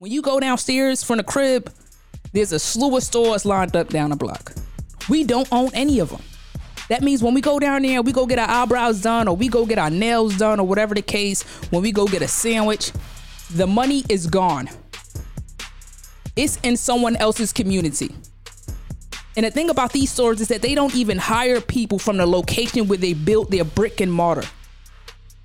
When you go downstairs from the crib, there's a slew of stores lined up down the block. We don't own any of them. That means when we go down there, we go get our eyebrows done, or we go get our nails done, or whatever the case, when we go get a sandwich, the money is gone. It's in someone else's community. And the thing about these stores is that they don't even hire people from the location where they built their brick and mortar.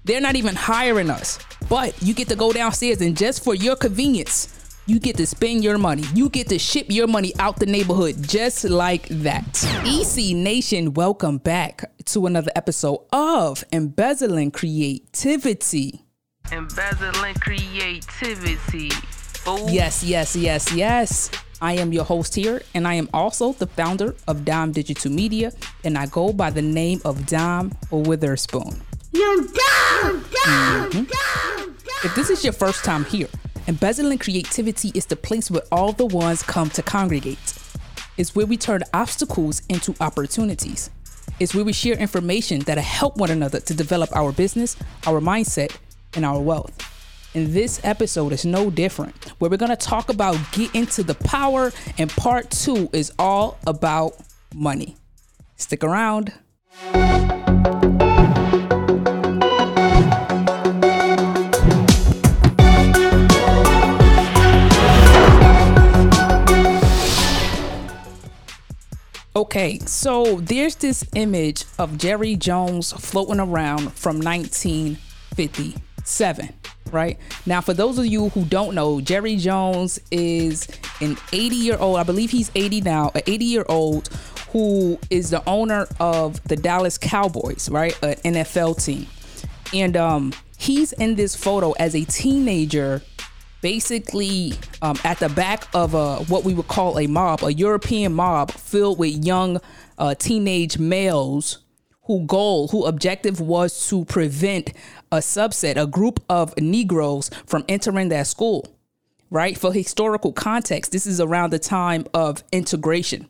They're not even hiring us. But you get to go downstairs and just for your convenience, you get to spend your money. You get to ship your money out the neighborhood just like that. EC Nation, welcome back to another episode of Embezzling Creativity. Embezzling creativity. Fool. Yes, yes, yes, yes. I am your host here, and I am also the founder of Dime Digital Media, and I go by the name of Dime Witherspoon. You dumb. If this is your first time here, Embezzling Creativity is the place where all the ones come to congregate. It's where we turn obstacles into opportunities. It's where we share information that'll help one another to develop our business, our mindset, and our wealth. And this episode is no different, where we're gonna talk about getting to the power, and part two is all about money. Stick around. Okay, so there's this image of Jerry Jones floating around from 1957, right? Now, for those of you who don't know, Jerry Jones is an 80 year old, I believe he's 80 now, an 80 year old who is the owner of the Dallas Cowboys, right? An NFL team. And um, he's in this photo as a teenager basically um, at the back of a what we would call a mob, a European mob filled with young uh, teenage males who goal, who objective was to prevent a subset, a group of Negroes from entering that school. Right? For historical context, this is around the time of integration,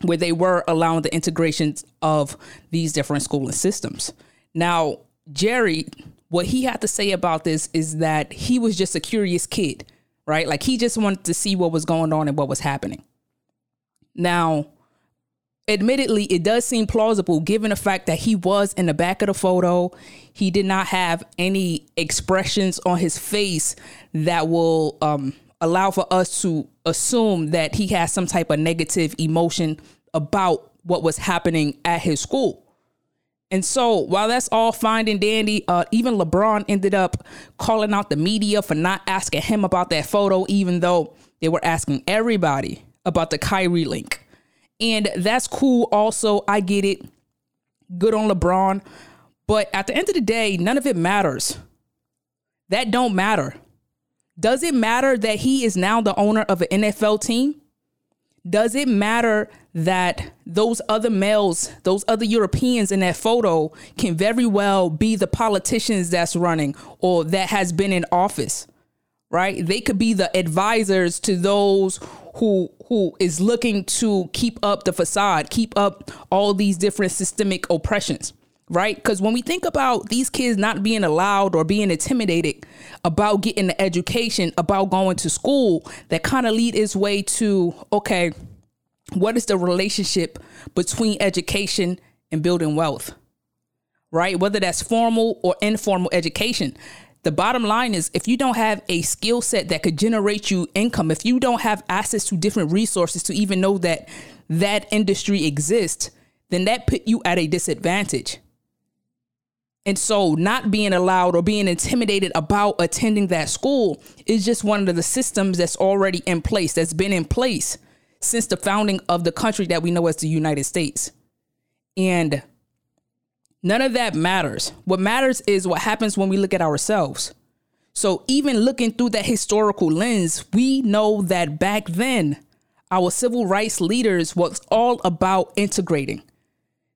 where they were allowing the integrations of these different schooling systems. Now, Jerry what he had to say about this is that he was just a curious kid, right? Like he just wanted to see what was going on and what was happening. Now, admittedly, it does seem plausible given the fact that he was in the back of the photo. He did not have any expressions on his face that will um, allow for us to assume that he has some type of negative emotion about what was happening at his school. And so while that's all fine and dandy, uh, even LeBron ended up calling out the media for not asking him about that photo, even though they were asking everybody about the Kyrie link. And that's cool. Also, I get it. Good on LeBron. But at the end of the day, none of it matters. That don't matter. Does it matter that he is now the owner of an NFL team? Does it matter that those other males, those other Europeans in that photo can very well be the politicians that's running or that has been in office? Right? They could be the advisors to those who who is looking to keep up the facade, keep up all these different systemic oppressions right? Because when we think about these kids not being allowed or being intimidated about getting the education, about going to school, that kind of lead its way to okay, what is the relationship between education and building wealth? Right? Whether that's formal or informal education. The bottom line is if you don't have a skill set that could generate you income, if you don't have access to different resources to even know that that industry exists, then that put you at a disadvantage and so, not being allowed or being intimidated about attending that school is just one of the systems that's already in place, that's been in place since the founding of the country that we know as the United States. And none of that matters. What matters is what happens when we look at ourselves. So, even looking through that historical lens, we know that back then, our civil rights leaders was all about integrating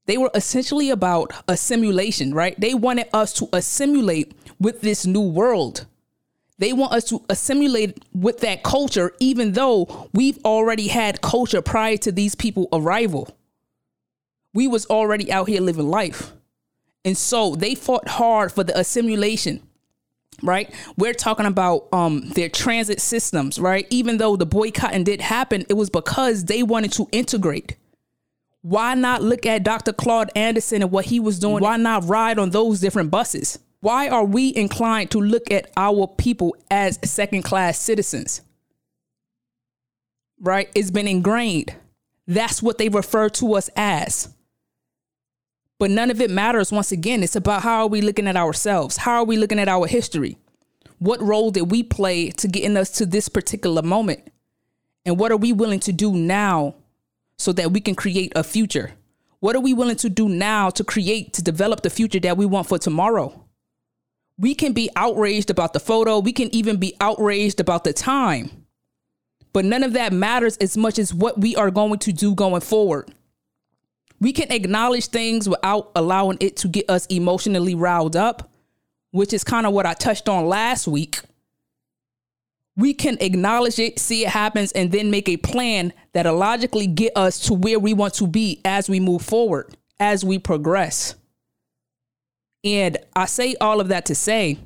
they were essentially about assimilation, right? They wanted us to assimilate with this new world. They want us to assimilate with that culture, even though we've already had culture prior to these people arrival. We was already out here living life. And so they fought hard for the assimilation, right? We're talking about um, their transit systems, right? Even though the boycotting did happen, it was because they wanted to integrate. Why not look at Dr. Claude Anderson and what he was doing? Why not ride on those different buses? Why are we inclined to look at our people as second class citizens? Right? It's been ingrained. That's what they refer to us as. But none of it matters once again. It's about how are we looking at ourselves? How are we looking at our history? What role did we play to getting us to this particular moment? And what are we willing to do now so that we can create a future? What are we willing to do now to create, to develop the future that we want for tomorrow? We can be outraged about the photo, we can even be outraged about the time. But none of that matters as much as what we are going to do going forward. We can acknowledge things without allowing it to get us emotionally riled up, which is kind of what I touched on last week. We can acknowledge it, see it happens, and then make a plan that'll logically get us to where we want to be as we move forward, as we progress. And I say all of that to say,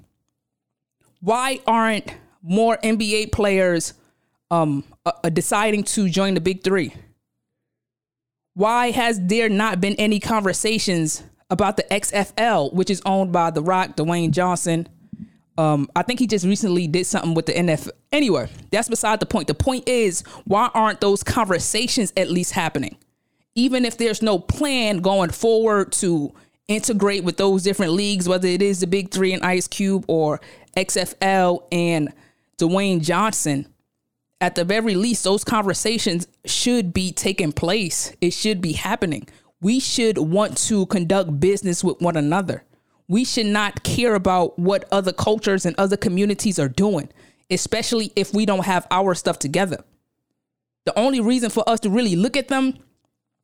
why aren't more NBA players um, uh, uh, deciding to join the big three? Why has there not been any conversations about the XFL, which is owned by The Rock, Dwayne Johnson? Um, I think he just recently did something with the NFL. Anyway, that's beside the point. The point is, why aren't those conversations at least happening? Even if there's no plan going forward to integrate with those different leagues, whether it is the Big Three and Ice Cube or XFL and Dwayne Johnson, at the very least, those conversations should be taking place. It should be happening. We should want to conduct business with one another. We should not care about what other cultures and other communities are doing, especially if we don't have our stuff together. The only reason for us to really look at them,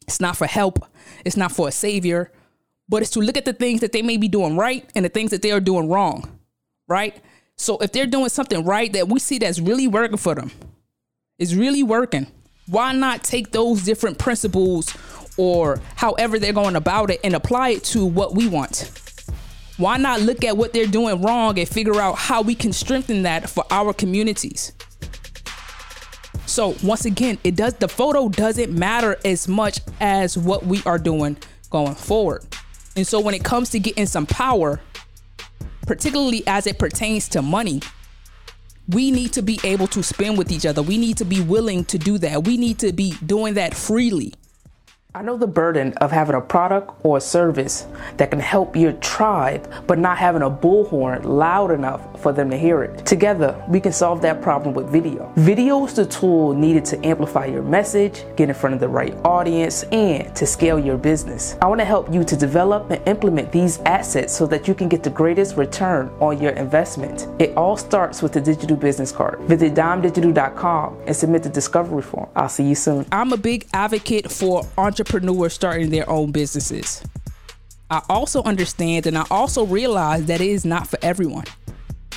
it's not for help, it's not for a savior, but it's to look at the things that they may be doing right and the things that they are doing wrong, right? So if they're doing something right that we see that's really working for them, is really working, why not take those different principles or however they're going about it and apply it to what we want? Why not look at what they're doing wrong and figure out how we can strengthen that for our communities? So once again, it does the photo doesn't matter as much as what we are doing going forward. And so when it comes to getting some power, particularly as it pertains to money, we need to be able to spend with each other. We need to be willing to do that. We need to be doing that freely. I know the burden of having a product or a service that can help your tribe, but not having a bullhorn loud enough for them to hear it. Together, we can solve that problem with video. Video is the tool needed to amplify your message, get in front of the right audience, and to scale your business. I want to help you to develop and implement these assets so that you can get the greatest return on your investment. It all starts with the digital business card. Visit dimedigital.com and submit the discovery form. I'll see you soon. I'm a big advocate for entrepreneurs entrepreneurs starting their own businesses. I also understand and I also realize that it is not for everyone.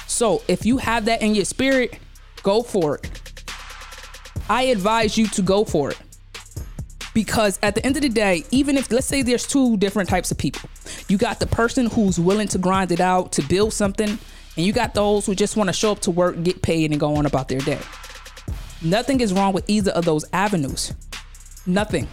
So if you have that in your spirit, go for it. I advise you to go for it. Because at the end of the day, even if, let's say, there's two different types of people you got the person who's willing to grind it out to build something, and you got those who just want to show up to work, get paid, and go on about their day. Nothing is wrong with either of those avenues. Nothing.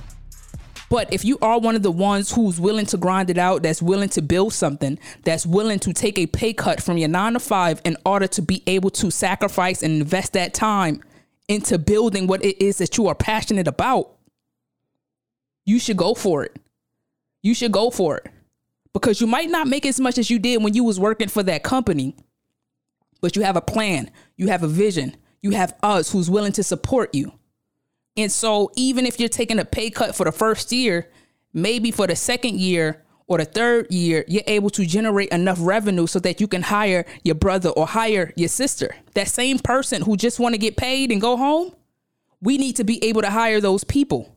But if you are one of the ones who's willing to grind it out, that's willing to build something, that's willing to take a pay cut from your nine to five in order to be able to sacrifice and invest that time into building what it is that you are passionate about, you should go for it. You should go for it. Because you might not make as much as you did when you was working for that company, but you have a plan, you have a vision, you have us who's willing to support you. And so even if you're taking a pay cut for the first year, maybe for the second year or the third year, you're able to generate enough revenue so that you can hire your brother or hire your sister. That same person who just want to get paid and go home, we need to be able to hire those people.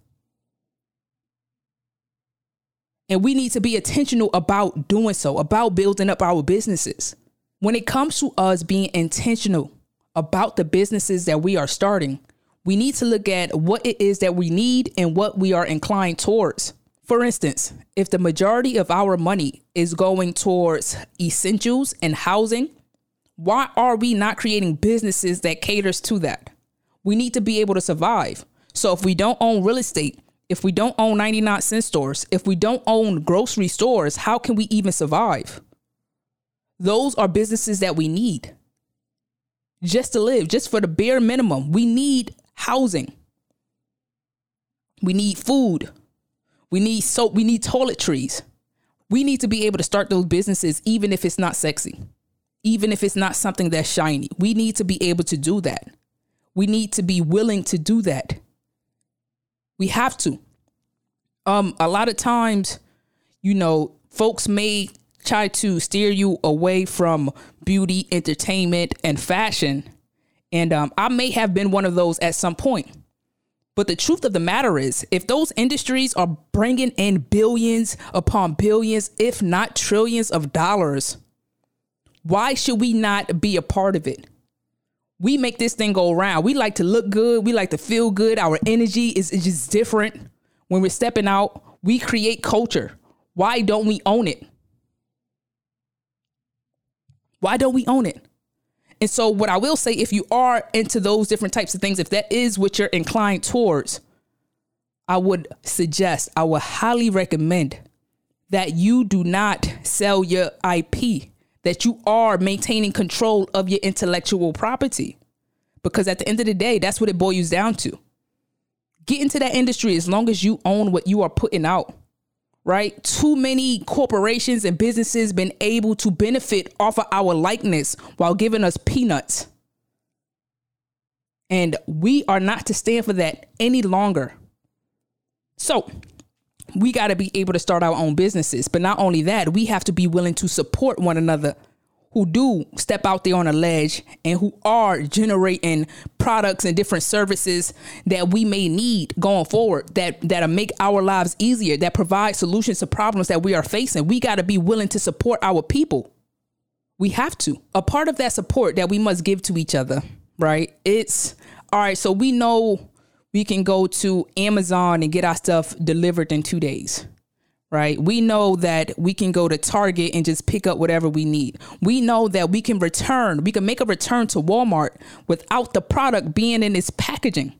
And we need to be intentional about doing so, about building up our businesses. When it comes to us being intentional about the businesses that we are starting, we need to look at what it is that we need and what we are inclined towards. For instance, if the majority of our money is going towards essentials and housing, Why are we not creating businesses that caters to that? We need to be able to survive. So if we don't own real estate, if we don't own 99 cent stores, if we don't own grocery stores, how can we even survive? Those are businesses that we need just to live, just for the bare minimum. We need housing. We need food. We need soap. We need toiletries. We need to be able to start those businesses, even if it's not sexy, even if it's not something that's shiny. We need to be able to do that. We need to be willing to do that. We have to. Um, a lot of times, you know, folks may try to steer you away from beauty, entertainment, and fashion. And um, I may have been one of those at some point. But the truth of the matter is, if those industries are bringing in billions upon billions, if not trillions of dollars, why should we not be a part of it? We make this thing go around. We like to look good. We like to feel good. Our energy is, is just different. When we're stepping out, we create culture. Why don't we own it? Why don't we own it? And so, what I will say, if you are into those different types of things, if that is what you're inclined towards, I would suggest, I would highly recommend that you do not sell your IP, that you are maintaining control of your intellectual property. Because at the end of the day, that's what it boils down to. Get into that industry as long as you own what you are putting out right? Too many corporations and businesses been able to benefit off of our likeness while giving us peanuts. And we are not to stand for that any longer. So, we got to be able to start our own businesses. But not only that, we have to be willing to support one another who do step out there on a ledge and who are generating products and different services that we may need going forward that that'll make our lives easier that provide solutions to problems that we are facing. We got to be willing to support our people. We have to. A part of that support that we must give to each other right? It's all right so we know we can go to amazon and get our stuff delivered in two days right? We know that we can go to Target and just pick up whatever we need. We know that we can return, we can make a return to Walmart without the product being in its packaging.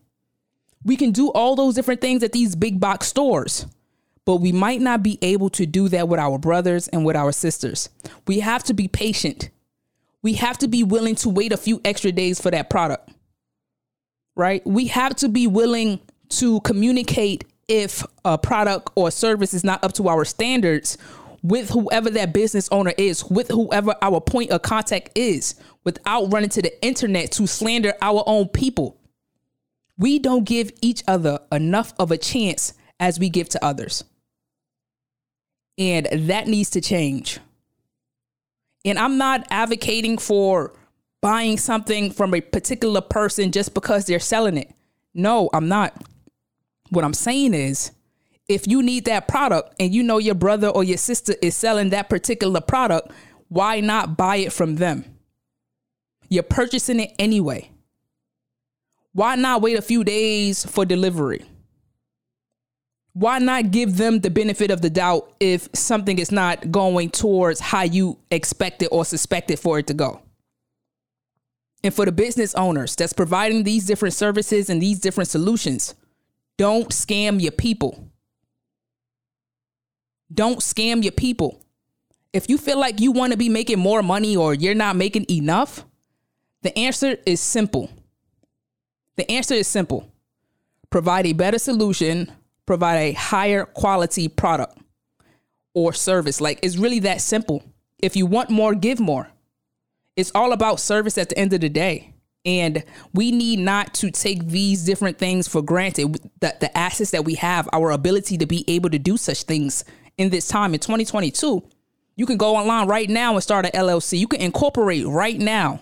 We can do all those different things at these big box stores, but we might not be able to do that with our brothers and with our sisters. We have to be patient. We have to be willing to wait a few extra days for that product. Right? We have to be willing to communicate if a product or service is not up to our standards with whoever that business owner is, with whoever our point of contact is, without running to the internet to slander our own people. We don't give each other enough of a chance as we give to others. And that needs to change. And I'm not advocating for buying something from a particular person just because they're selling it. No, I'm not. What I'm saying is, if you need that product and you know your brother or your sister is selling that particular product, why not buy it from them? You're purchasing it anyway. Why not wait a few days for delivery? Why not give them the benefit of the doubt if something is not going towards how you expected or suspected for it to go? And for the business owners that's providing these different services and these different solutions, don't scam your people. Don't scam your people. If you feel like you want to be making more money or you're not making enough, the answer is simple. The answer is simple. Provide a better solution, provide a higher quality product or service. Like it's really that simple. If you want more, give more. It's all about service at the end of the day. And we need not to take these different things for granted. The, the assets that we have, our ability to be able to do such things in this time in 2022. You can go online right now and start an LLC. You can incorporate right now.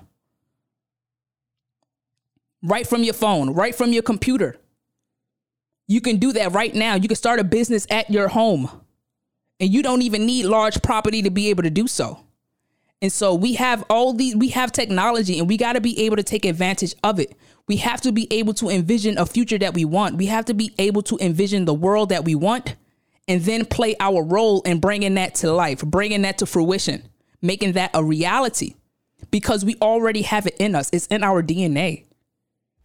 Right from your phone, right from your computer. You can do that right now. You can start a business at your home. And you don't even need large property to be able to do so. And so we have all these, we have technology and we got to be able to take advantage of it. We have to be able to envision a future that we want. We have to be able to envision the world that we want and then play our role in bringing that to life, bringing that to fruition, making that a reality. because we already have it in us. It's in our DNA.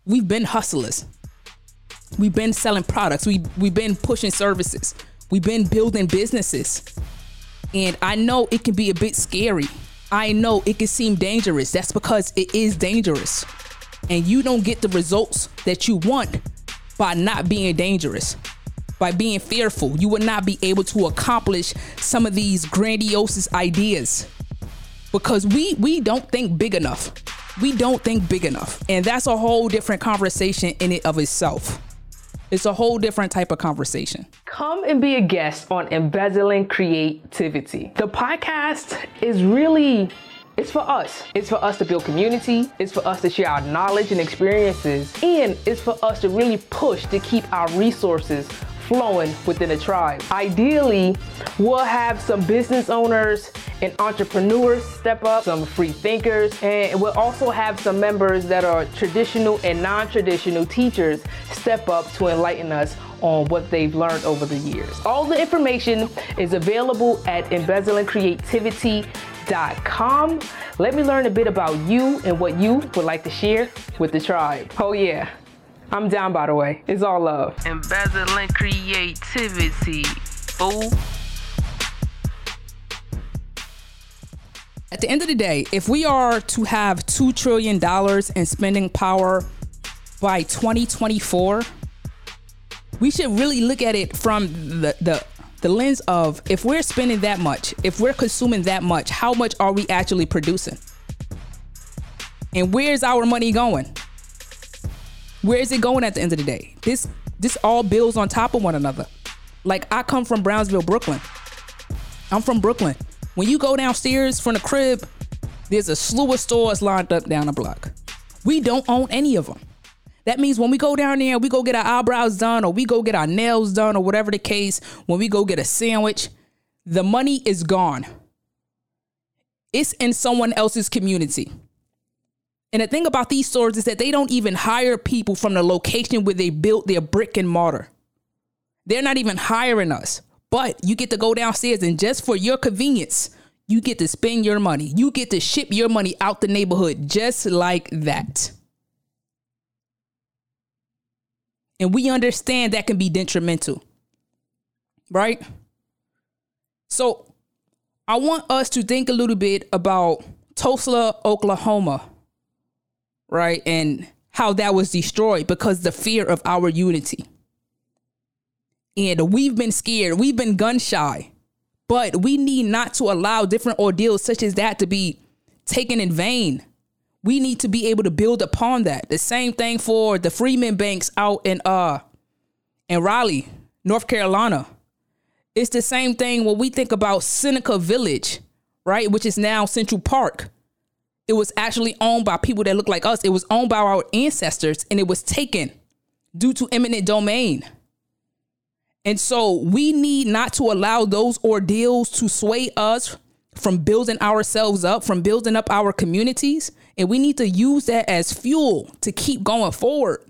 We've been hustlers. We've been selling products. We we've been pushing services. We've been building businesses. And I know it can be a bit scary. I know it can seem dangerous. That's because it is dangerous. And you don't get the results that you want by not being dangerous, by being fearful. You would not be able to accomplish some of these grandiose ideas because we we don't think big enough. We don't think big enough. And that's a whole different conversation in it of itself. It's a whole different type of conversation. Come and be a guest on Embezzling Creativity. The podcast is really it's for us. It's for us to build community. It's for us to share our knowledge and experiences. And it's for us to really push to keep our resources flowing within the tribe. Ideally, we'll have some business owners and entrepreneurs step up, some free thinkers, and we'll also have some members that are traditional and non-traditional teachers step up to enlighten us on what they've learned over the years. All the information is available at embezzlingcreativity.com. Let me learn a bit about you and what you would like to share with the tribe. Oh yeah. I'm down, by the way. It's all love. Embezzling creativity. Fool. At the end of the day, if we are to have $2 trillion in spending power by 2024, we should really look at it from the, the, the lens of if we're spending that much, if we're consuming that much, how much are we actually producing? And where's our money going? Where is it going at the end of the day? This this all builds on top of one another. Like I come from Brownsville, Brooklyn. I'm from Brooklyn. When you go downstairs from the crib, there's a slew of stores lined up down the block. We don't own any of them. That means when we go down there, we go get our eyebrows done, or we go get our nails done, or whatever the case, when we go get a sandwich, the money is gone. It's in someone else's community. And the thing about these stores is that they don't even hire people from the location where they built their brick and mortar. They're not even hiring us. But you get to go downstairs and just for your convenience, you get to spend your money. You get to ship your money out the neighborhood just like that. And we understand that can be detrimental. Right? So I want us to think a little bit about Tulsa, Oklahoma right? And how that was destroyed because the fear of our unity. And we've been scared, we've been gun shy, but we need not to allow different ordeals such as that to be taken in vain. We need to be able to build upon that. The same thing for the Freeman Banks out in uh in Raleigh, North Carolina. It's the same thing when we think about Seneca Village, right, which is now Central Park it was actually owned by people that look like us. It was owned by our ancestors and it was taken due to eminent domain. And so we need not to allow those ordeals to sway us from building ourselves up, from building up our communities. And we need to use that as fuel to keep going forward.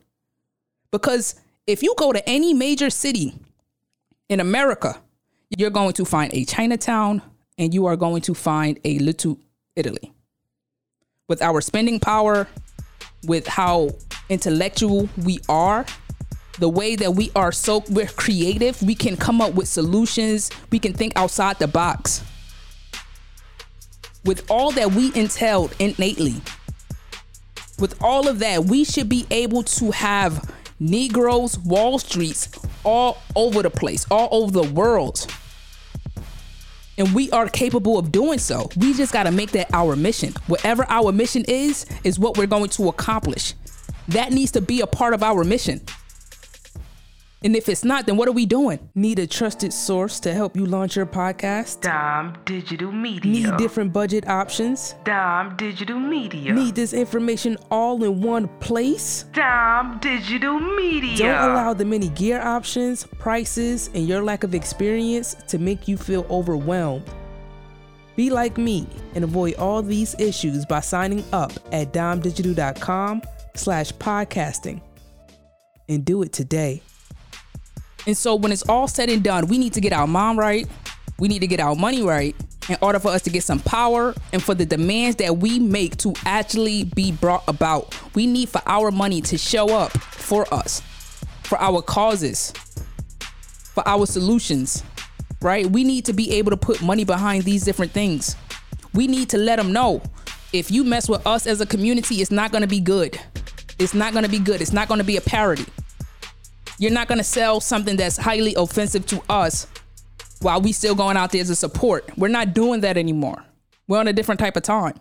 Because if you go to any major city in America, you're going to find a Chinatown and you are going to find a Little Italy with our spending power, with how intellectual we are, the way that we are so we're creative, we can come up with solutions, we can think outside the box. With all that we entailed innately, with all of that, we should be able to have Negroes, Wall Streets all over the place, all over the world and we are capable of doing so. We just got to make that our mission. Whatever our mission is, is what we're going to accomplish. That needs to be a part of our mission. And if it's not, then what are we doing? Need a trusted source to help you launch your podcast? Dime Digital Media. Need different budget options? Dime Digital Media. Need this information all in one place? Dime Digital Media. Don't allow the many gear options, prices, and your lack of experience to make you feel overwhelmed. Be like me and avoid all these issues by signing up at dimedigital.com slash podcasting. And do it today. And so when it's all said and done, we need to get our mom right. We need to get our money right. in order for us to get some power and for the demands that we make to actually be brought about. We need for our money to show up for us, for our causes, for our solutions, right? We need to be able to put money behind these different things. We need to let them know if you mess with us as a community, it's not going to be good. It's not going to be good. It's not going to be a parody. You're not to sell something that's highly offensive to us while we still going out there as a support. We're not doing that anymore. We're on a different type of time.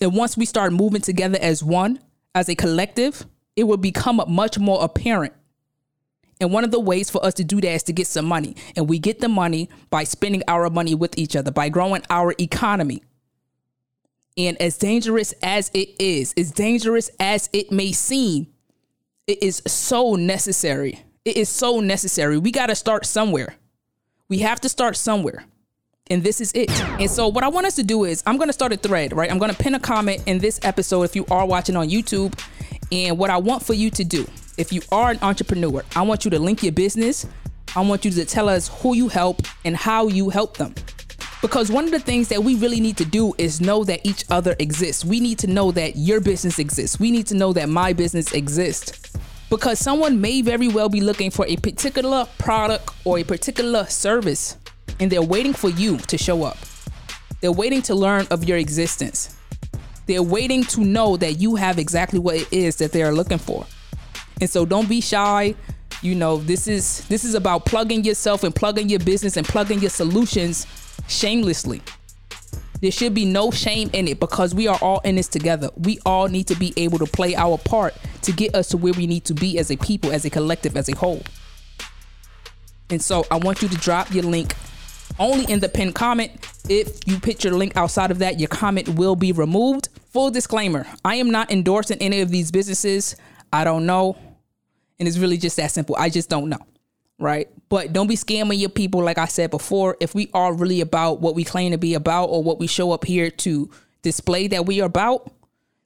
And once we start moving together as one, as a collective, it will become much more apparent. And one of the ways for us to do that is to get some money. And we get the money by spending our money with each other, by growing our economy. And as dangerous as it is, as dangerous as it may seem, it is so necessary. It is so necessary. We got to start somewhere. We have to start somewhere. And this is it. And so, what I want us to do is, I'm going to start a thread, right? I'm going to pin a comment in this episode if you are watching on YouTube. And what I want for you to do, if you are an entrepreneur, I want you to link your business. I want you to tell us who you help and how you help them. Because one of the things that we really need to do is know that each other exists. We need to know that your business exists. We need to know that my business exists. Because someone may very well be looking for a particular product or a particular service, and they're waiting for you to show up. They're waiting to learn of your existence. They're waiting to know that you have exactly what it is that they are looking for. And so don't be shy. You know, this is this is about plugging yourself and plugging your business and plugging your solutions shamelessly. There should be no shame in it because we are all in this together. We all need to be able to play our part to get us to where we need to be as a people, as a collective, as a whole. And so I want you to drop your link only in the pinned comment. If you put your link outside of that, your comment will be removed. Full disclaimer I am not endorsing any of these businesses. I don't know. And it's really just that simple. I just don't know. Right. But don't be scamming your people, like I said before. If we are really about what we claim to be about or what we show up here to display that we are about,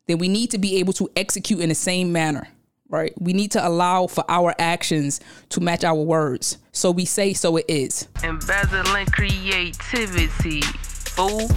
then we need to be able to execute in the same manner. Right. We need to allow for our actions to match our words. So we say, so it is. Embezzling creativity. Fool.